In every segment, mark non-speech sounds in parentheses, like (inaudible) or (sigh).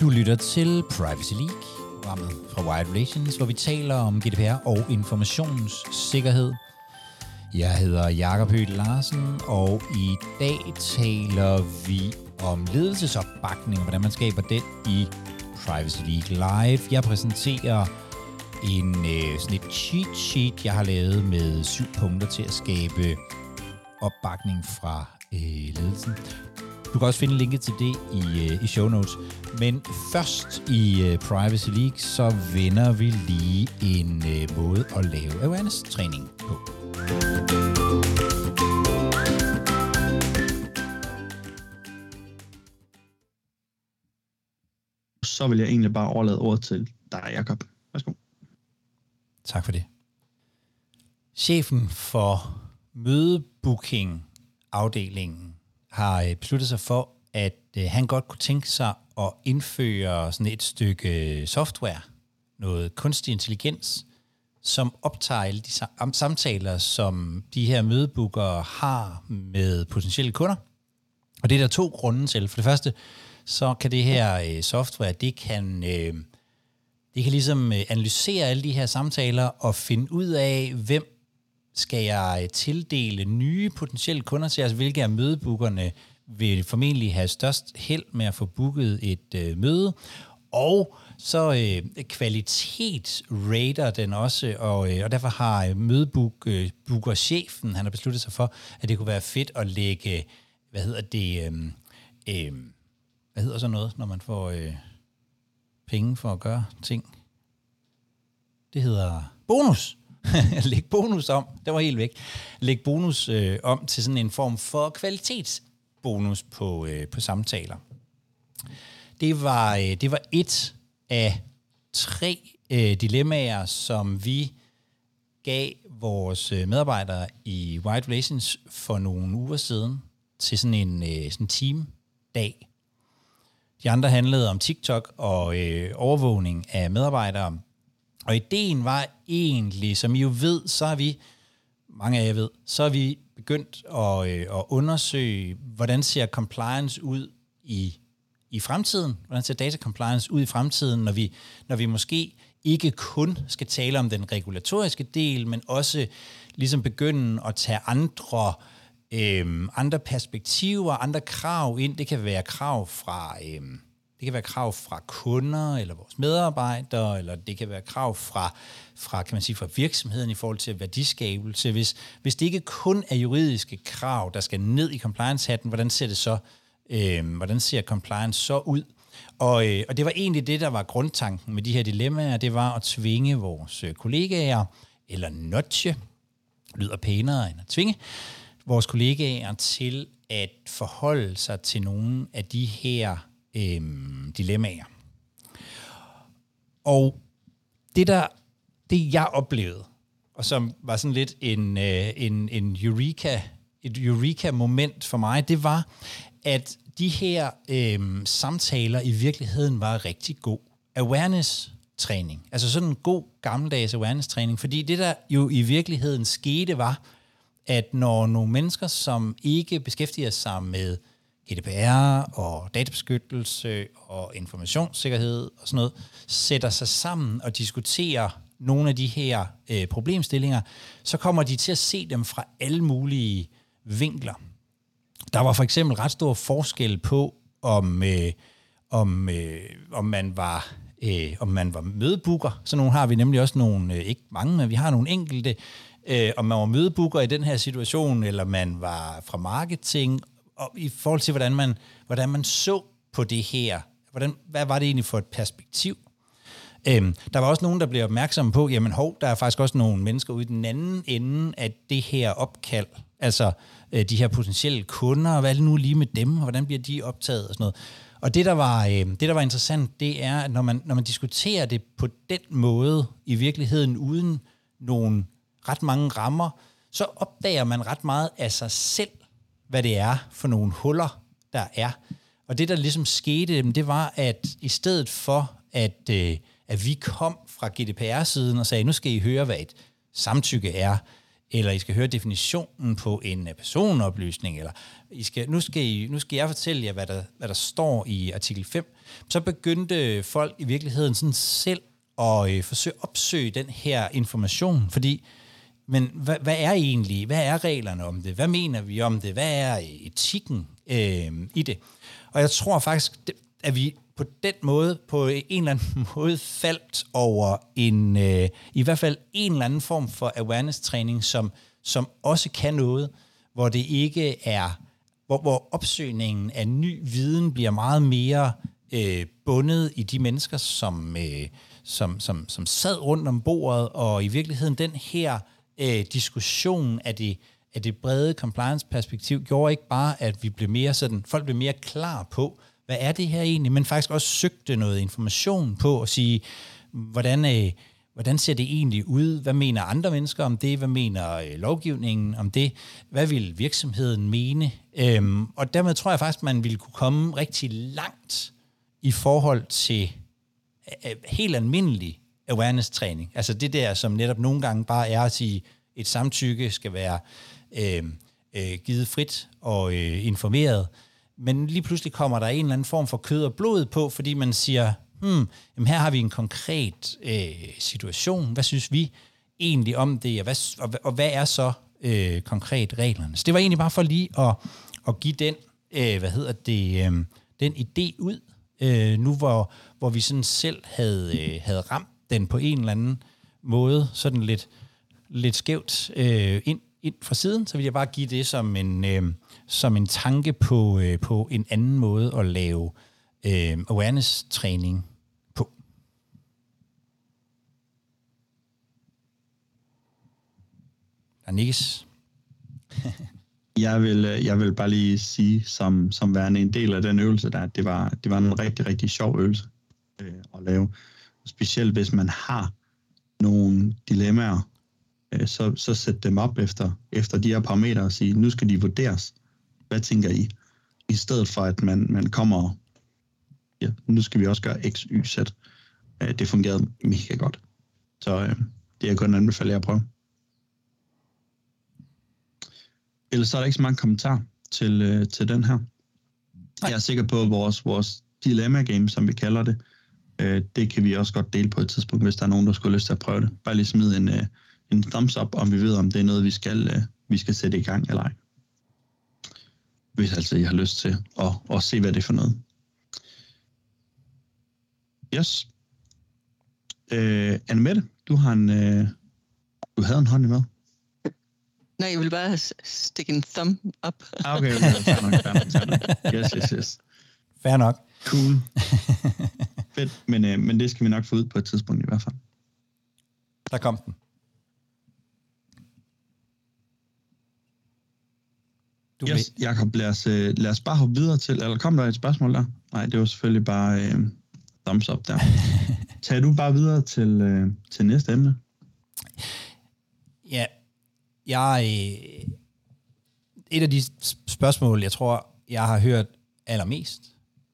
Du lytter til Privacy League, programmet fra Wired Relations, hvor vi taler om GDPR og informationssikkerhed. Jeg hedder Jakob Høgh Larsen, og i dag taler vi om ledelsesopbakning, og hvordan man skaber den i Privacy League Live. Jeg præsenterer en øh, sådan et cheat sheet, jeg har lavet med syv punkter til at skabe opbakning fra øh, ledelsen. Du kan også finde linket til det i, øh, i show notes. Men først i øh, Privacy League, så vender vi lige en øh, måde at lave awareness-træning på. Så vil jeg egentlig bare overlade ordet til dig, Jacob. Værsgo. Tak for det. Chefen for mødebooking-afdelingen har øh, besluttet sig for, at øh, han godt kunne tænke sig at indføre sådan et stykke øh, software, noget kunstig intelligens, som optager alle de samtaler, som de her mødebookere har med potentielle kunder. Og det er der to grunde til. For det første, så kan det her software, det kan, øh, de kan ligesom øh, analysere alle de her samtaler og finde ud af, hvem skal jeg øh, tildele nye potentielle kunder til, altså hvilke af mødebookerne vil formentlig have størst held med at få booket et øh, møde, og så øh, kvalitetsrater den også, og, øh, og derfor har mødebooker-chefen, øh, øh han har besluttet sig for, at det kunne være fedt at lægge, hvad hedder det, øh, øh, hvad hedder så noget, når man får øh, penge for at gøre ting? Det hedder bonus. (laughs) Læg bonus om, det var helt væk. Læg bonus øh, om til sådan en form for kvalitetsbonus på, øh, på samtaler. Det var, øh, det var et af tre øh, dilemmaer, som vi gav vores øh, medarbejdere i White Relations for nogle uger siden til sådan en øh, sådan team-dag. De andre handlede om TikTok og øh, overvågning af medarbejdere. Og ideen var egentlig, som I jo ved, så har vi, mange af jer ved, så har vi begyndt at, øh, at undersøge, hvordan ser compliance ud i, i fremtiden? Hvordan ser data compliance ud i fremtiden, når vi, når vi måske ikke kun skal tale om den regulatoriske del, men også ligesom begynde at tage andre øh, Øhm, andre perspektiver, andre krav ind. Det kan være krav fra Øhm, det kan være krav fra kunder eller vores medarbejdere, eller det kan være krav fra, fra, kan man sige, fra virksomheden i forhold til værdiskabelse. Hvis, hvis det ikke kun er juridiske krav, der skal ned i compliance-hatten, hvordan ser det så, øh, hvordan ser compliance så ud? Og, øh, og det var egentlig det, der var grundtanken med de her dilemmaer, det var at tvinge vores kollegaer, eller notche, lyder pænere end at tvinge, vores kollegaer til at forholde sig til nogle af de her øh, dilemmaer. Og det der, det jeg oplevede, og som var sådan lidt en, øh, en, en eureka, et eureka-moment for mig, det var, at de her øh, samtaler i virkeligheden var rigtig god awareness-træning. Altså sådan en god gammeldags awareness-træning, fordi det der jo i virkeligheden skete var, at når nogle mennesker, som ikke beskæftiger sig med GDPR og databeskyttelse og informationssikkerhed og sådan noget, sætter sig sammen og diskuterer nogle af de her øh, problemstillinger, så kommer de til at se dem fra alle mulige vinkler. Der var for eksempel ret stor forskel på, om, øh, om, øh, om man var øh, om man var mødebooker. Så nogle har vi nemlig også nogle, øh, ikke mange, men vi har nogle enkelte, øh, om man var mødebooker i den her situation, eller man var fra marketing, og i forhold til, hvordan man, hvordan man så på det her. Hvordan, hvad var det egentlig for et perspektiv? Øhm, der var også nogen, der blev opmærksomme på, jamen hov, der er faktisk også nogle mennesker ude i den anden ende af det her opkald. Altså øh, de her potentielle kunder, hvad er det nu lige med dem, og hvordan bliver de optaget og sådan noget. Og det der, var, øh, det, der var interessant, det er, at når man, når man diskuterer det på den måde, i virkeligheden uden nogle ret mange rammer, så opdager man ret meget af sig selv hvad det er for nogle huller, der er. Og det, der ligesom skete, det var, at i stedet for, at, øh, at vi kom fra GDPR-siden og sagde, nu skal I høre, hvad et samtykke er, eller I skal høre definitionen på en øh, personoplysning, eller I skal, nu, skal I, nu skal jeg fortælle jer, hvad der, hvad der står i artikel 5, så begyndte folk i virkeligheden sådan selv at øh, forsøge at opsøge den her information, fordi men hvad, hvad er egentlig, hvad er reglerne om det? Hvad mener vi om det? Hvad er etikken øh, i det? Og jeg tror faktisk, at vi på den måde, på en eller anden (laughs) måde, faldt over en, øh, i hvert fald en eller anden form for awareness-træning, som, som også kan noget, hvor det ikke er, hvor, hvor opsøgningen af ny viden bliver meget mere øh, bundet i de mennesker, som, øh, som, som, som sad rundt om bordet, og i virkeligheden den her øh, diskussion af det, af det brede compliance-perspektiv gjorde ikke bare, at vi blev mere sådan, folk blev mere klar på, hvad er det her egentlig, men faktisk også søgte noget information på at sige, hvordan, øh, hvordan ser det egentlig ud? Hvad mener andre mennesker om det? Hvad mener øh, lovgivningen om det? Hvad vil virksomheden mene? Øhm, og dermed tror jeg faktisk, man ville kunne komme rigtig langt i forhold til øh, øh helt almindelig awareness-træning. Altså det der, som netop nogle gange bare er at sige, et samtykke skal være øh, øh, givet frit og øh, informeret, men lige pludselig kommer der en eller anden form for kød og blod på, fordi man siger, hmm, jamen her har vi en konkret øh, situation, hvad synes vi egentlig om det, og hvad, og, og hvad er så øh, konkret reglerne? Så det var egentlig bare for lige at, at give den, øh, hvad hedder det, øh, den idé ud, øh, nu hvor, hvor vi sådan selv havde, øh, havde ramt den på en eller anden måde, sådan lidt, lidt skævt øh, ind, ind fra siden, så vil jeg bare give det som en, øh, som en tanke på, øh, på en anden måde at lave øh, awareness-træning på. Der nikkes. (laughs) jeg vil, øh, jeg vil bare lige sige, som, som værende en del af den øvelse der, at det var, det var en rigtig, rigtig sjov øvelse øh, at lave. Specielt hvis man har nogle dilemmaer, øh, så, så sæt dem op efter, efter de her parametre og sige, nu skal de vurderes. Hvad tænker I? I stedet for, at man, man kommer ja, nu skal vi også gøre X, Y, Z. Øh, det fungerede mega godt. Så øh, det er kun anbefale jer at prøve. Ellers så er der ikke så mange kommentarer til, øh, til den her. Jeg er sikker på, at vores, vores dilemma game, som vi kalder det, øh, det kan vi også godt dele på et tidspunkt, hvis der er nogen, der skulle have lyst til at prøve det. Bare lige smide en, øh, en thumbs up, om vi ved, om det er noget, vi skal, øh, vi skal sætte i gang eller ej. Hvis altså I har lyst til at, at se, hvad det er for noget. Yes. Øh, Anne du har en, øh, du havde en hånd i med. Nej, jeg vil bare stikke en thumb up. Ah, okay, okay. Fair nok, fair nok, fair nok. Yes, yes, yes. Fair nok. Cool. (laughs) Fedt, men, øh, men det skal vi nok få ud på et tidspunkt i hvert fald. Der kom den. Du yes, Jacob, lad os, øh, lad os bare hoppe videre til, eller kom der et spørgsmål der? Nej, det var selvfølgelig bare øh, thumbs up der. (laughs) Tag du bare videre til, øh, til næste emne. Ja, jeg, øh, et af de spørgsmål, jeg tror, jeg har hørt allermest,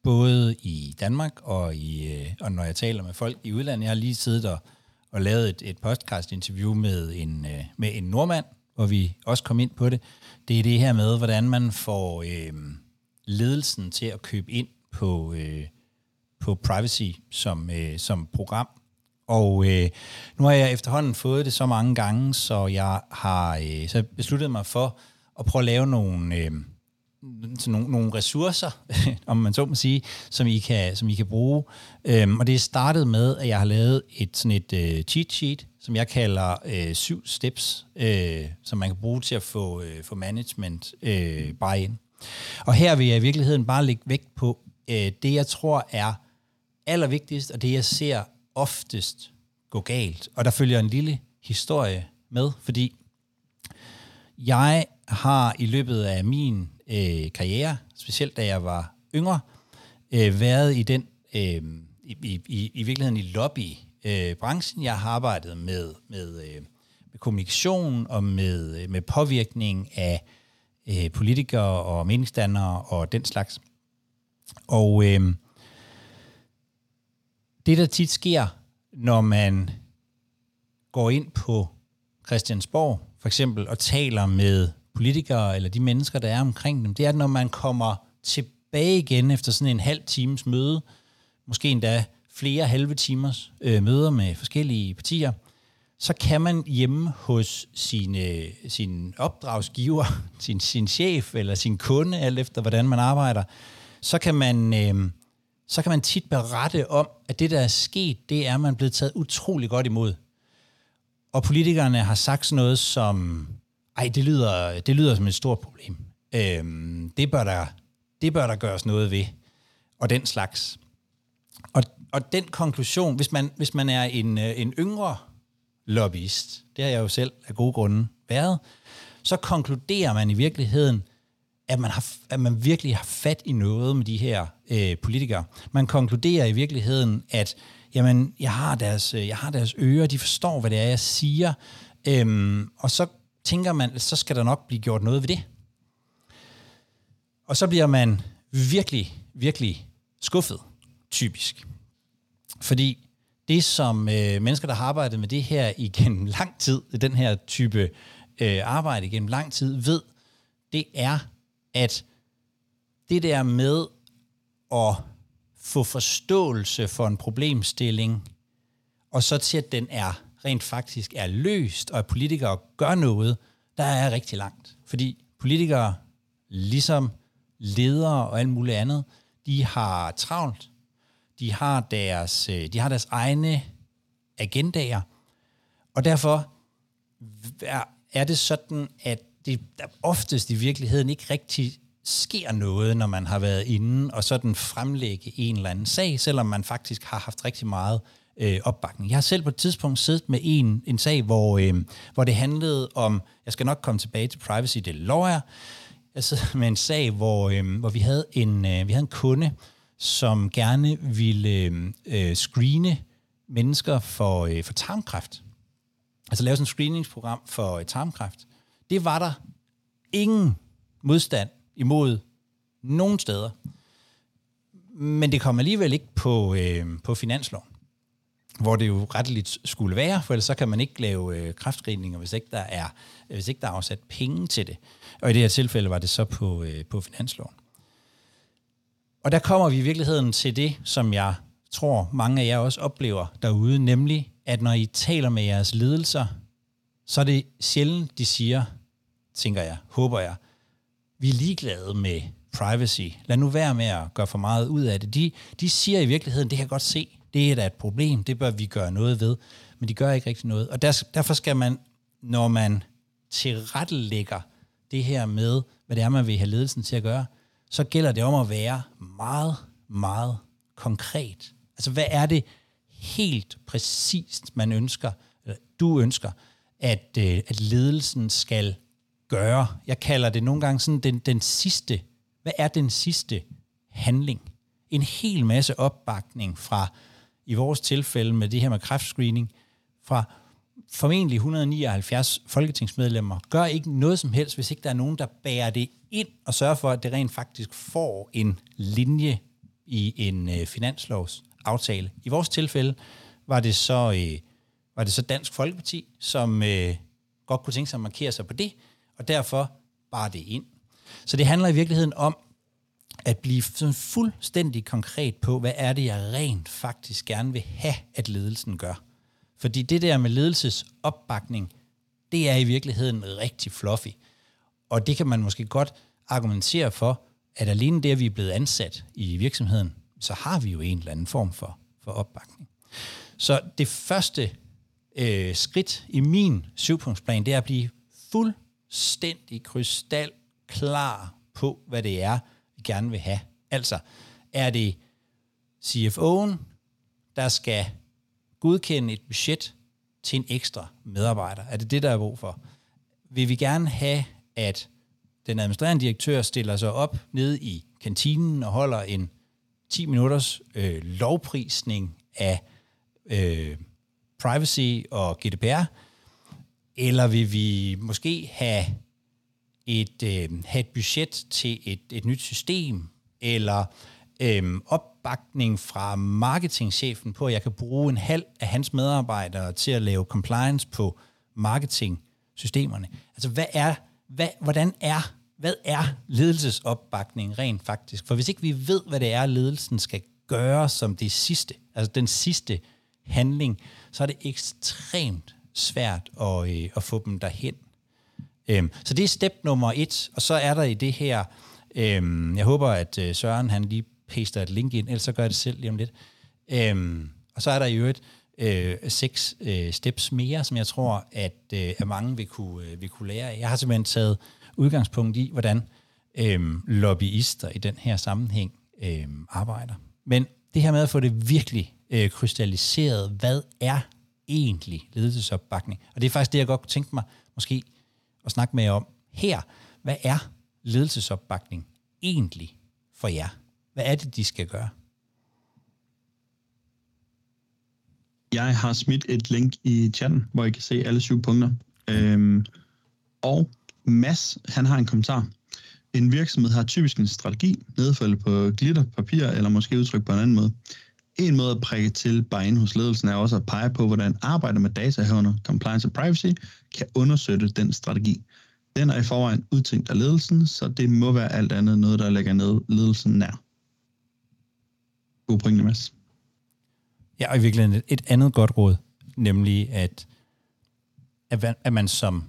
både i Danmark og, i, øh, og når jeg taler med folk i udlandet. Jeg har lige siddet og, og lavet et, et podcast-interview med en, øh, med en nordmand, hvor vi også kom ind på det. Det er det her med, hvordan man får øh, ledelsen til at købe ind på, øh, på privacy som, øh, som program. Og øh, nu har jeg efterhånden fået det så mange gange, så jeg har øh, så besluttet mig for at prøve at lave nogle, øh, sådan nogle, nogle ressourcer, (laughs) om man så må sige, som I kan, som I kan bruge. Øhm, og det er startet med, at jeg har lavet et, sådan et øh, cheat sheet, som jeg kalder øh, syv steps, øh, som man kan bruge til at få, øh, få management øh, bare ind. Og her vil jeg i virkeligheden bare lægge vægt på øh, det, jeg tror er allervigtigst, og det, jeg ser oftest gå galt. Og der følger en lille historie med, fordi jeg har i løbet af min øh, karriere, specielt da jeg var yngre, øh, været i den øh, i, i, i virkeligheden i lobbybranchen. Øh, jeg har arbejdet med, med, øh, med kommunikation og med, øh, med påvirkning af øh, politikere og meningsdannere og den slags. Og øh, det, der tit sker, når man går ind på Christiansborg, for eksempel, og taler med politikere eller de mennesker, der er omkring dem, det er, når man kommer tilbage igen efter sådan en halv times møde, måske endda flere halve timers øh, møder med forskellige partier, så kan man hjemme hos sine, sin opdragsgiver, (laughs) sin, sin chef eller sin kunde, alt efter hvordan man arbejder, så kan man, øh, så kan man tit berette om, at det, der er sket, det er, at man er blevet taget utrolig godt imod. Og politikerne har sagt sådan noget som, ej, det lyder, det lyder som et stort problem. Øhm, det, bør der, det bør der gøres noget ved. Og den slags. Og, og den konklusion, hvis man, hvis man er en, øh, en yngre lobbyist, det har jeg jo selv af gode grunde været, så konkluderer man i virkeligheden, at man, har, at man virkelig har fat i noget med de her øh, politikere. Man konkluderer i virkeligheden, at jamen, jeg, har deres, øh, jeg har deres ører, de forstår, hvad det er, jeg siger, øhm, og så tænker man, så skal der nok blive gjort noget ved det. Og så bliver man virkelig, virkelig skuffet, typisk. Fordi det, som øh, mennesker, der har arbejdet med det her igennem (laughs) lang tid, den her type øh, arbejde igennem lang tid, ved, det er, at det der med at få forståelse for en problemstilling, og så til, at den er rent faktisk er løst, og at politikere gør noget, der er rigtig langt. Fordi politikere, ligesom ledere og alt muligt andet, de har travlt. De har deres, øh, de har deres egne agendaer. Og derfor er det sådan, at det oftest i virkeligheden ikke rigtig sker noget, når man har været inde og sådan fremlægge en eller anden sag, selvom man faktisk har haft rigtig meget øh, opbakning. Jeg har selv på et tidspunkt siddet med en, en sag, hvor, øh, hvor det handlede om, jeg skal nok komme tilbage til privacy, det lover jeg, jeg sidder med en sag, hvor, øh, hvor vi, havde en, øh, vi havde en kunde, som gerne ville øh, øh screene mennesker for, øh, for tarmkræft. Altså lave sådan et screeningsprogram for øh, tarmkræft. Det var der ingen modstand imod nogen steder. Men det kom alligevel ikke på, øh, på finansloven hvor det jo retteligt skulle være, for ellers så kan man ikke lave øh, kraftgridninger, hvis ikke der er hvis ikke der er afsat penge til det. Og i det her tilfælde var det så på, øh, på finansloven. Og der kommer vi i virkeligheden til det, som jeg tror mange af jer også oplever derude, nemlig at når I taler med jeres ledelser, så er det sjældent, de siger, tænker jeg, håber jeg, vi er ligeglade med privacy. Lad nu være med at gøre for meget ud af det. De, de siger i virkeligheden, det kan jeg godt se, det er da et problem, det bør vi gøre noget ved, men de gør ikke rigtig noget. Og der, derfor skal man, når man tilrettelægger det her med, hvad det er, man vil have ledelsen til at gøre, så gælder det om at være meget, meget konkret. Altså, hvad er det helt præcist, man ønsker, eller du ønsker, at, øh, at ledelsen skal gøre? Jeg kalder det nogle gange sådan den, den sidste, hvad er den sidste handling? En hel masse opbakning fra i vores tilfælde med det her med kræftscreening, fra formentlig 179 folketingsmedlemmer, gør ikke noget som helst, hvis ikke der er nogen, der bærer det ind og sørger for, at det rent faktisk får en linje i en øh, finanslovsaftale. I vores tilfælde var det så, øh, var det så Dansk Folkeparti, som øh, godt kunne tænke sig at markere sig på det, og derfor bare det ind. Så det handler i virkeligheden om, at blive sådan fuldstændig konkret på, hvad er det, jeg rent faktisk gerne vil have, at ledelsen gør. Fordi det der med ledelsesopbakning, det er i virkeligheden rigtig fluffy. Og det kan man måske godt argumentere for, at alene det, at vi er blevet ansat i virksomheden, så har vi jo en eller anden form for, for opbakning. Så det første øh, skridt i min syvpunktsplan, det er at blive fuldstændig krystal klar på, hvad det er, gerne vil have. Altså, er det CFO'en, der skal godkende et budget til en ekstra medarbejder? Er det det, der er brug for? Vil vi gerne have, at den administrerende direktør stiller sig op nede i kantinen og holder en 10 minutters øh, lovprisning af øh, privacy og GDPR, eller vil vi måske have et, øh, have et budget til et, et nyt system, eller øh, opbakning fra marketingchefen på, at jeg kan bruge en halv af hans medarbejdere til at lave compliance på marketing-systemerne. Altså, hvad er, hvad, hvordan er, hvad er ledelsesopbakning rent faktisk? For hvis ikke vi ved, hvad det er, ledelsen skal gøre som det sidste, altså den sidste handling, så er det ekstremt svært at, øh, at få dem derhen. Øhm, så det er step nummer et, og så er der i det her, øhm, jeg håber, at øh, Søren han lige paster et link ind, ellers så gør jeg det selv lige om lidt. Øhm, og så er der i øvrigt øh, seks øh, steps mere, som jeg tror, at, øh, at mange vil kunne, øh, vil kunne lære af. Jeg har simpelthen taget udgangspunkt i, hvordan øh, lobbyister i den her sammenhæng øh, arbejder. Men det her med at få det virkelig øh, krystalliseret, hvad er egentlig ledelsesopbakning? Og det er faktisk det, jeg godt kunne tænke mig måske at snakke med jer om her. Hvad er ledelsesopbakning egentlig for jer? Hvad er det, de skal gøre? Jeg har smidt et link i chatten, hvor I kan se alle syv punkter. Øhm, og Mads, han har en kommentar. En virksomhed har typisk en strategi, nedfældet på glitter, papir eller måske udtrykt på en anden måde. En måde at prikke til bare ind hos ledelsen er også at pege på, hvordan arbejdet med data herunder compliance og privacy kan understøtte den strategi. Den er i forvejen udtænkt af ledelsen, så det må være alt andet noget, der lægger ned ledelsen nær. God pointe, Mads. Ja, og i virkeligheden et andet godt råd, nemlig at, at man som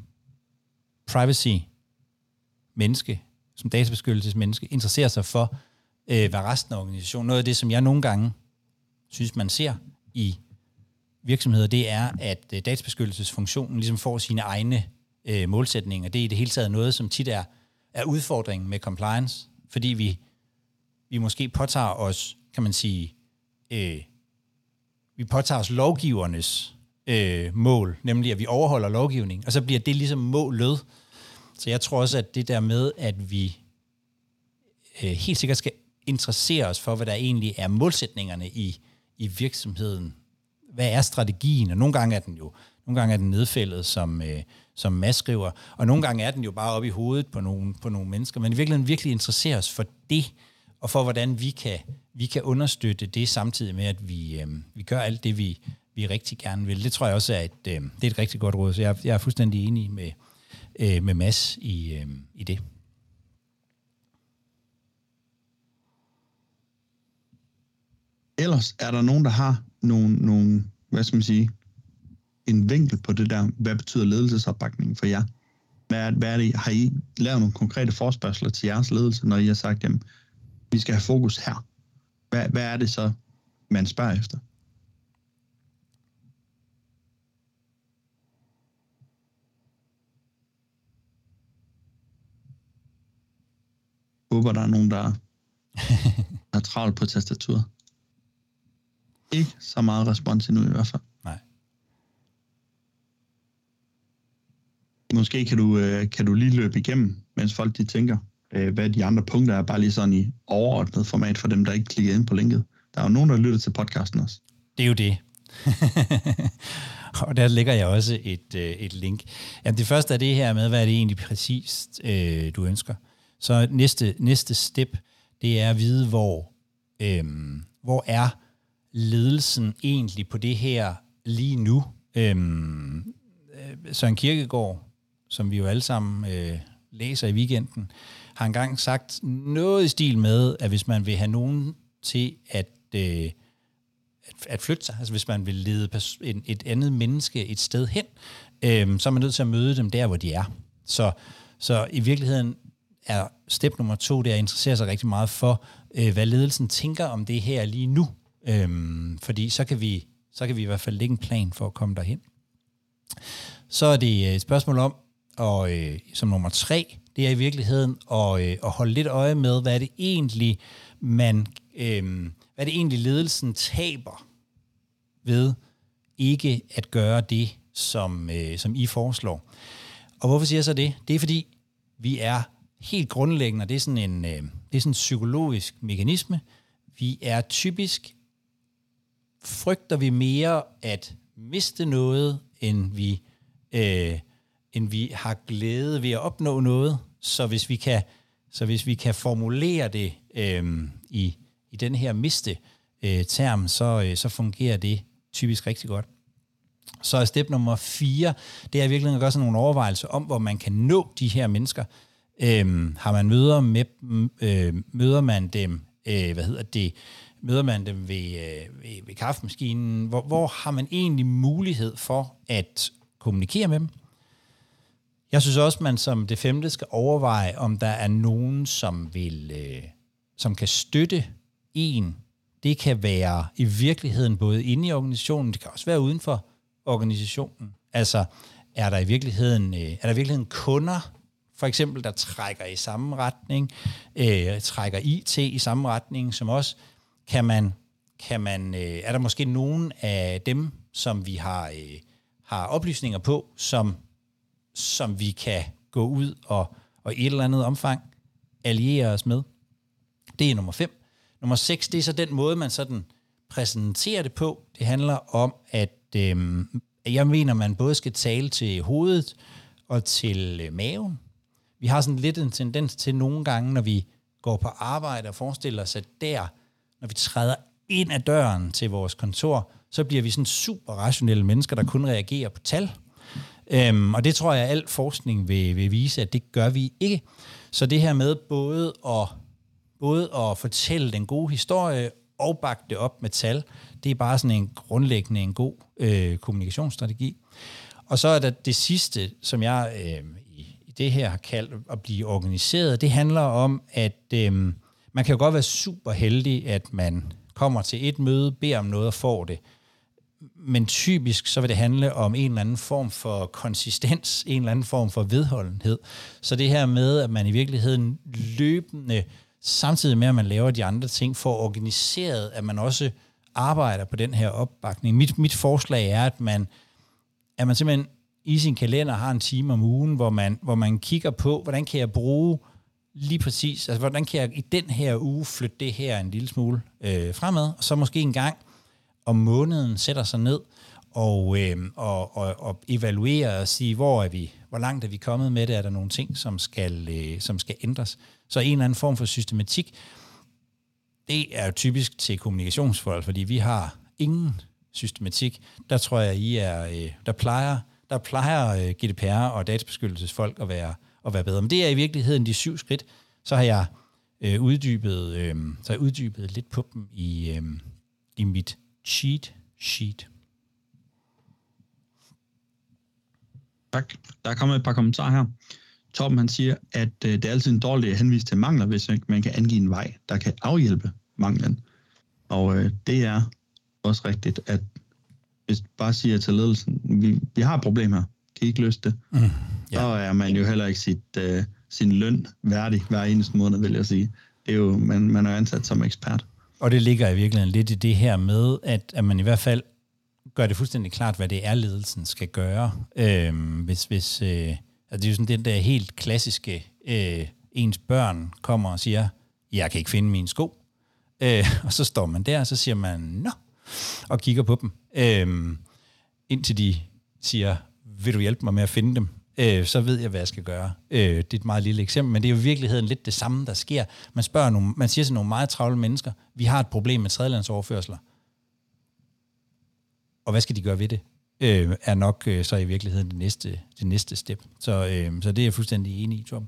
privacy-menneske, som databeskyttelsesmenneske, interesserer sig for, øh, hvad resten af organisationen, noget af det, som jeg nogle gange synes, man ser i virksomheder, det er, at øh, databeskyttelsesfunktionen ligesom får sine egne øh, målsætninger. Det er i det hele taget noget, som tit er, er udfordringen med compliance, fordi vi, vi måske påtager os, kan man sige, øh, vi påtager os lovgivernes øh, mål, nemlig at vi overholder lovgivning, og så bliver det ligesom målet. Så jeg tror også, at det der med, at vi øh, helt sikkert skal interessere os for, hvad der egentlig er målsætningerne i, i virksomheden. Hvad er strategien? Og nogle gange er den jo nogle gange er den nedfældet, som, øh, som Mads skriver, og nogle gange er den jo bare oppe i hovedet på nogle, på nogle mennesker. Men i virkeligheden virkelig interesserer os for det, og for hvordan vi kan, vi kan understøtte det samtidig med, at vi, øh, vi gør alt det, vi, vi rigtig gerne vil. Det tror jeg også er et, øh, det er et rigtig godt råd, så jeg, jeg er fuldstændig enig med, øh, med Mads i, øh, i det. Ellers er der nogen, der har nogle, nogle hvad skal man sige, en vinkel på det der, hvad betyder ledelsesopbakning for jer? Hvad er, hvad er det, har I lavet nogle konkrete forspørgseler til jeres ledelse, når I har sagt, jamen, vi skal have fokus her? Hvad, hvad er det så, man spørger efter? håber, der er nogen, der (laughs) er travlt på tastaturet. Ikke så meget respons endnu i hvert fald. Nej. Måske kan du, øh, kan du lige løbe igennem, mens folk de tænker, øh, hvad de andre punkter er, bare lige sådan i overordnet format for dem, der ikke klikker ind på linket. Der er jo nogen, der lytter til podcasten også. Det er jo det. (laughs) og der lægger jeg også et, øh, et link. Jamen, det første er det her med, hvad er det egentlig præcist, øh, du ønsker. Så næste, næste step, det er at vide, hvor, øhm, hvor er ledelsen egentlig på det her lige nu. Øhm, øh, Søren Kirkegaard, som vi jo alle sammen øh, læser i weekenden, har engang sagt noget i stil med, at hvis man vil have nogen til at, øh, at, at flytte sig, altså hvis man vil lede en, et andet menneske et sted hen, øh, så er man nødt til at møde dem der, hvor de er. Så, så i virkeligheden er step nummer to, det er at interessere sig rigtig meget for, øh, hvad ledelsen tænker om det her lige nu. Øhm, fordi så kan, vi, så kan vi i hvert fald lægge en plan for at komme derhen. Så er det øh, et spørgsmål om, og øh, som nummer tre, det er i virkeligheden at, øh, at holde lidt øje med, hvad er det egentlig, man, øh, hvad er det egentlig ledelsen taber ved ikke at gøre det, som, øh, som I foreslår. Og hvorfor siger jeg så det? Det er fordi, vi er helt grundlæggende, det er sådan en, øh, det er sådan en psykologisk mekanisme. Vi er typisk, frygter vi mere at miste noget, end vi, øh, end vi har glæde ved at opnå noget. Så hvis vi kan, så hvis vi kan formulere det øh, i, i den her miste øh, term, så, øh, så fungerer det typisk rigtig godt. Så er step nummer 4, det er virkelig at gøre sådan nogle overvejelser om, hvor man kan nå de her mennesker. Øhm, har man møder med øh, møder man dem, øh, hvad hedder det, møder man dem ved, øh, ved, ved kaffemaskinen, hvor, hvor har man egentlig mulighed for at kommunikere med dem? Jeg synes også, man som det femte skal overveje, om der er nogen, som vil, øh, som kan støtte en. Det kan være i virkeligheden både inde i organisationen, det kan også være uden for organisationen. Altså, er der i virkeligheden, øh, er der i virkeligheden kunder, for eksempel, der trækker i samme retning, øh, trækker IT i samme retning som os, kan man, kan man, øh, er der måske nogen af dem, som vi har, øh, har oplysninger på, som, som vi kan gå ud og, og i et eller andet omfang alliere os med? Det er nummer 5. Nummer 6, det er så den måde, man sådan præsenterer det på. Det handler om, at øh, jeg mener, man både skal tale til hovedet og til øh, maven. Vi har sådan lidt en tendens til nogle gange, når vi går på arbejde og forestiller os, at der, når vi træder ind ad døren til vores kontor, så bliver vi sådan super rationelle mennesker, der kun reagerer på tal. Øhm, og det tror jeg, at al forskning vil, vil vise, at det gør vi ikke. Så det her med både at, både at fortælle den gode historie og bakke det op med tal, det er bare sådan en grundlæggende en god øh, kommunikationsstrategi. Og så er der det sidste, som jeg øh, i, i det her har kaldt at blive organiseret. Det handler om, at øh, man kan jo godt være super heldig, at man kommer til et møde, beder om noget og får det. Men typisk så vil det handle om en eller anden form for konsistens, en eller anden form for vedholdenhed. Så det her med, at man i virkeligheden løbende, samtidig med at man laver de andre ting, får organiseret, at man også arbejder på den her opbakning. Mit, mit forslag er, at man, at man simpelthen i sin kalender har en time om ugen, hvor man, hvor man kigger på, hvordan kan jeg bruge lige præcis, altså hvordan kan jeg i den her uge flytte det her en lille smule øh, fremad, og så måske en gang om måneden sætter sig ned og, øh, og, og, og evaluere og sige, hvor er vi, hvor langt er vi kommet med det, er der nogle ting, som skal, øh, som skal ændres. Så en eller anden form for systematik, det er jo typisk til kommunikationsfolk, fordi vi har ingen systematik. Der tror jeg, I er, øh, der plejer, der plejer øh, GDPR og databeskyttelsesfolk at være, at være bedre. Men det er i virkeligheden de syv skridt. Så har jeg øh, uddybet, øh, så har jeg uddybet lidt på dem i, øh, i mit cheat sheet. Tak. Der er kommet et par kommentarer her. Torben han siger, at øh, det er altid en dårlig at henvise til mangler, hvis man kan angive en vej, der kan afhjælpe manglen. Og øh, det er også rigtigt, at hvis du bare siger til ledelsen, vi, vi har et problem her, kan I ikke løse det? Mm, ja. Så er man jo heller ikke sit, øh, sin løn værdig hver eneste måned, vil jeg sige. Det er jo, man, man er ansat som ekspert. Og det ligger i virkeligheden lidt i det her med, at, at man i hvert fald gør det fuldstændig klart, hvad det er, ledelsen skal gøre. Øhm, hvis, hvis, øh, altså det er jo sådan den der helt klassiske, øh, ens børn kommer og siger, jeg kan ikke finde mine sko. Øh, og så står man der, og så siger man, nå, og kigger på dem, øh, indtil de siger, vil du hjælpe mig med at finde dem? Øh, så ved jeg, hvad jeg skal gøre. Øh, det er et meget lille eksempel, men det er jo i virkeligheden lidt det samme, der sker. Man, spørger nogle, man siger til nogle meget travle mennesker, vi har et problem med tredjelandsoverførsler. Og hvad skal de gøre ved det? Øh, er nok øh, så i virkeligheden det næste, det næste step. Så, øh, så det er jeg fuldstændig enig i, Tom.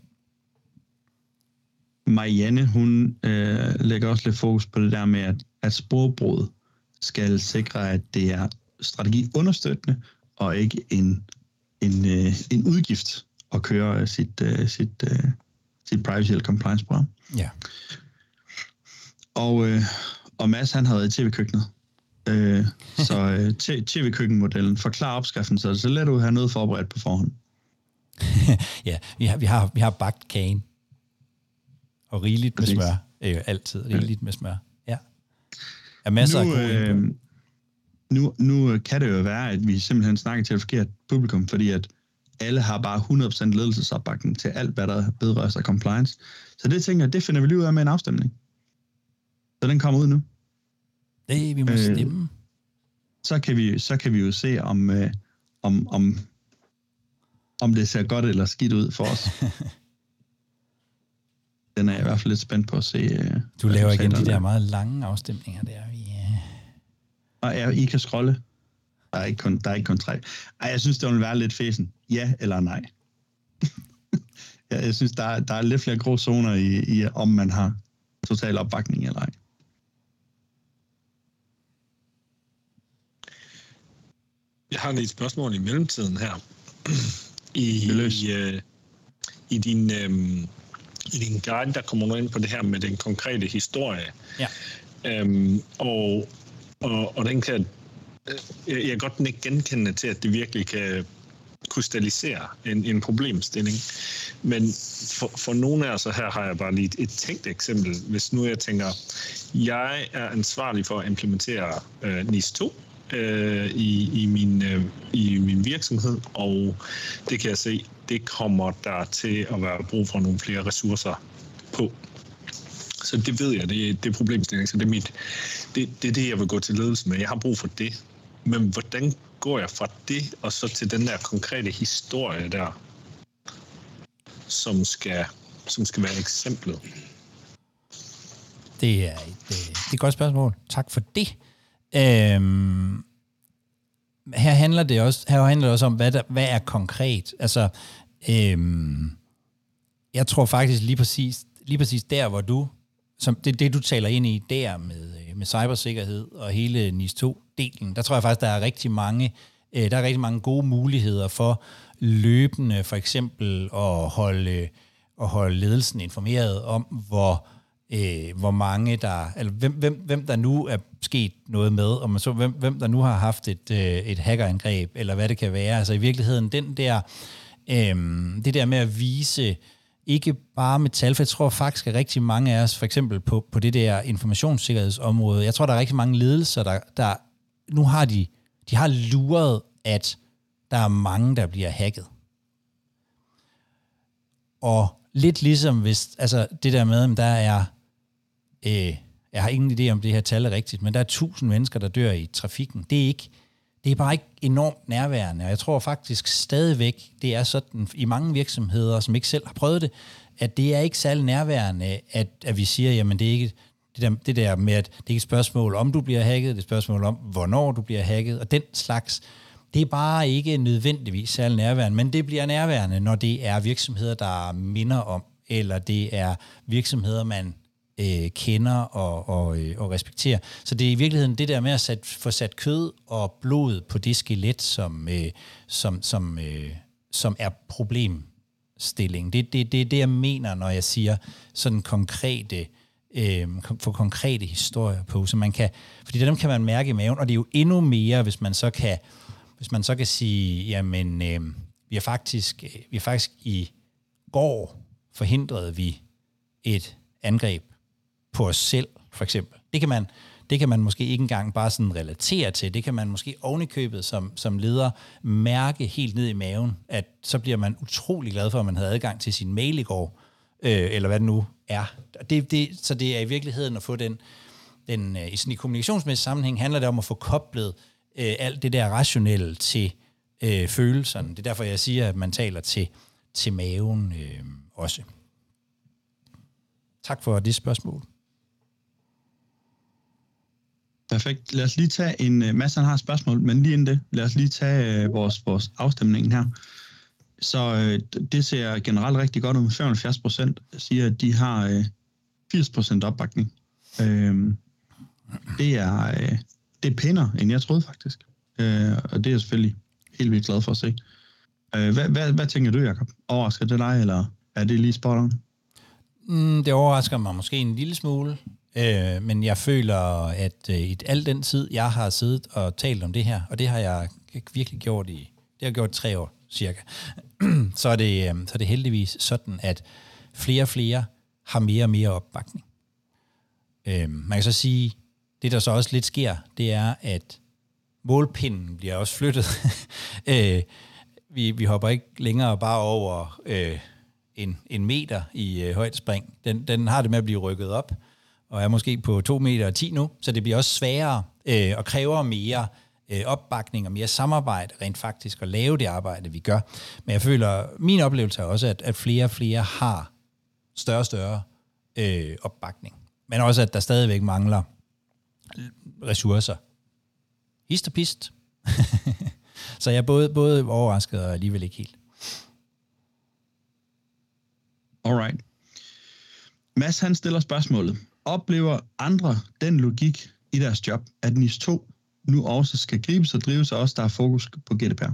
Marianne, hun øh, lægger også lidt fokus på det der med, at, at sprogbrud skal sikre, at det er strategi understøttende, og ikke en, en, øh, en udgift at køre sit, øh, sit, øh, sit privacy eller compliance program. Ja. Og, øh, og Mads, han har været i tv-køkkenet. Øh, (laughs) så øh, tv-køkkenmodellen forklarer opskriften, så det er så let at have noget forberedt på forhånd. (laughs) ja, vi har, vi har, vi har bagt kagen. Og rigeligt med smør. Øh, altid rigeligt med smør. Ja. Er masser nu, af gode øh, nu, nu kan det jo være, at vi simpelthen snakker til et forkert publikum, fordi at alle har bare 100% ledelsesopbakning til alt, hvad der bedre sig compliance. Så det tænker jeg, det finder vi lige ud af med en afstemning. Så den kommer ud nu. Det vi må øh, stemme. Så kan vi, så kan vi jo se, om, øh, om, om, om det ser godt eller skidt ud for os. (laughs) den er jeg i hvert fald lidt spændt på at se. Øh, du laver igen de der meget lange afstemninger der. Vi. Og ja, I kan scrolle. Der er ikke kun, der er ikke kun tre. Ej, jeg synes, det vil være lidt fæsen. Ja eller nej. (laughs) jeg synes, der er, der er lidt flere grå zoner i, i, om man har total opbakning eller ej. Jeg har lige et spørgsmål i mellemtiden her. (clears throat) I, i, øh, i, din, øh, I din guide, der kommer du ind på det her med den konkrete historie. Ja. Øhm, og, og, og den kan, jeg kan godt ikke genkende til, at det virkelig kan krystallisere en, en problemstilling. Men for, for nogle af os her har jeg bare lige et, et tænkt eksempel. Hvis nu jeg tænker, jeg er ansvarlig for at implementere øh, NIS 2, øh, i, i, min, øh, i min virksomhed, og det kan jeg se, det kommer der til at være brug for nogle flere ressourcer på. Så det ved jeg, det, det er problemstilling, så det er, mit, det, det er det, jeg vil gå til ledelse med. Jeg har brug for det. Men hvordan går jeg fra det og så til den der konkrete historie der, som skal, som skal være eksemplet? Det er et, øh, det er et godt spørgsmål. Tak for det. Øhm, her handler det også, her handler det også om, hvad, der, hvad er konkret. Altså, øhm, jeg tror faktisk lige præcis, lige præcis der, hvor du, som det, det du taler ind i der med, øh, med cybersikkerhed og hele NIS 2-delen, der tror jeg faktisk, der er rigtig mange, øh, der er rigtig mange gode muligheder for løbende for eksempel at holde, øh, at holde ledelsen informeret om, hvor, øh, hvor mange der, eller hvem, hvem, hvem der nu er sket noget med, og man så, hvem, hvem der nu har haft et, øh, et hackerangreb, eller hvad det kan være. Altså i virkeligheden, den der, øh, det der med at vise, ikke bare med tal, for jeg tror faktisk, at rigtig mange af os, for eksempel på, på det der informationssikkerhedsområde, jeg tror, der er rigtig mange ledelser, der, der nu har de, de har luret, at der er mange, der bliver hacket. Og lidt ligesom hvis, altså det der med, at der er øh, jeg har ingen idé om det her tal er rigtigt, men der er tusind mennesker, der dør i trafikken. Det er ikke, det er bare ikke enormt nærværende, og jeg tror faktisk stadigvæk, det er sådan i mange virksomheder, som ikke selv har prøvet det, at det er ikke særlig nærværende, at, at vi siger, jamen det er ikke det der, det der med, at det er ikke et spørgsmål om du bliver hacket, det er et spørgsmål om, hvornår du bliver hacket, og den slags, det er bare ikke nødvendigvis særlig nærværende, men det bliver nærværende, når det er virksomheder, der minder om, eller det er virksomheder, man øh, kender og, og, øh, og respekterer. Så det er i virkeligheden det der med at sat, få sat kød og blod på det skelet, som, øh, som, som, øh, som er problemstilling. Det er det, det, det, jeg mener, når jeg siger sådan konkrete øh, for konkrete historier på, så man kan, fordi dem kan man mærke i maven, og det er jo endnu mere, hvis man så kan, hvis man så kan sige, jamen, øh, vi har faktisk, vi er faktisk i går forhindrede vi et angreb på os selv, for eksempel. Det kan man, det kan man måske ikke engang bare sådan relatere til. Det kan man måske ovenikøbet som, som leder mærke helt ned i maven, at så bliver man utrolig glad for, at man havde adgang til sin mail i går, øh, eller hvad det nu er. Det, det, så det er i virkeligheden at få den, den øh, i sådan i kommunikationsmæssig sammenhæng, handler det om at få koblet øh, alt det der rationelle til øh, følelserne. Det er derfor, jeg siger, at man taler til, til maven øh, også. Tak for det spørgsmål. Perfekt. Lad os lige tage en... Øh, Mads han har spørgsmål, men lige inden det, lad os lige tage øh, vores, vores afstemning her. Så øh, det ser generelt rigtig godt ud. 75 procent siger, at de har øh, 80 procent opbakning. Øh, det, er, øh, det er pænere, end jeg troede faktisk. Øh, og det er jeg selvfølgelig helt vildt glad for at se. Øh, hvad, hvad, hvad tænker du, Jacob? Overrasker det dig, eller er det lige spot on? Mm, det overrasker mig måske en lille smule. Øh, men jeg føler, at øh, i al den tid, jeg har siddet og talt om det her, og det har jeg virkelig gjort i, det har jeg gjort tre år cirka, (clears throat) så er, det, øh, så er det heldigvis sådan, at flere og flere har mere og mere opbakning. Øh, man kan så sige, det der så også lidt sker, det er, at målpinden bliver også flyttet. (laughs) øh, vi, vi hopper ikke længere bare over øh, en, en meter i øh, højdespring. Den, den har det med at blive rykket op og er måske på 2 meter og 10 nu, så det bliver også sværere øh, og kræver mere øh, opbakning og mere samarbejde rent faktisk at lave det arbejde, vi gør. Men jeg føler, min oplevelse er også, at, at flere og flere har større og større øh, opbakning. Men også, at der stadigvæk mangler ressourcer. Hist og pist. (laughs) så jeg er både, både overrasket og alligevel ikke helt. Alright. Mads han stiller spørgsmålet. Oplever andre den logik i deres job, at NIS 2 nu også skal gribes og drives, og også der er fokus på GDPR?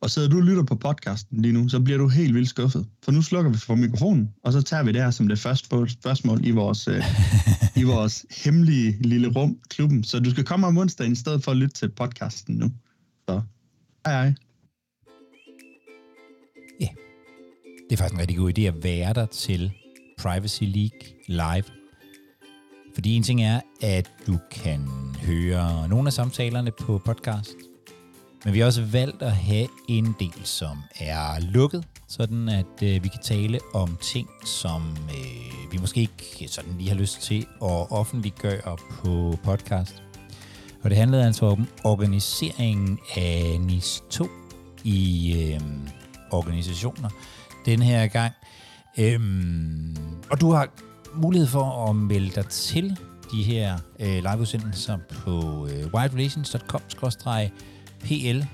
Og sidder du og lytter på podcasten lige nu, så bliver du helt vildt skuffet. For nu slukker vi for mikrofonen, og så tager vi det her som det første spørgsmål i vores, øh, (laughs) i vores hemmelige lille rum, klubben. Så du skal komme om onsdagen i stedet for at lytte til podcasten nu. Så hej hej. Ja, det er faktisk en rigtig god idé at være der til Privacy League live. Fordi en ting er, at du kan høre nogle af samtalerne på podcast, men vi har også valgt at have en del, som er lukket, sådan at øh, vi kan tale om ting, som øh, vi måske ikke sådan lige har lyst til at offentliggøre på podcast. Og det handlede altså om organiseringen af NIS 2 i øh, organisationer den her gang. Øhm, og du har mulighed for at melde dig til de her øh, liveudsendelser på øh, wildrelations.com-pl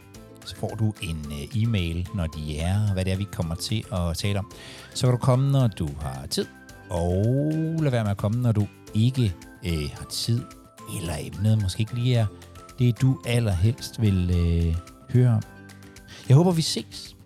så får du en øh, e-mail, når de er, hvad det er, vi kommer til at tale om. Så kan du komme, når du har tid, og lad være med at komme, når du ikke øh, har tid, eller emnet måske ikke lige er det, du allerhelst vil øh, høre om. Jeg håber, vi ses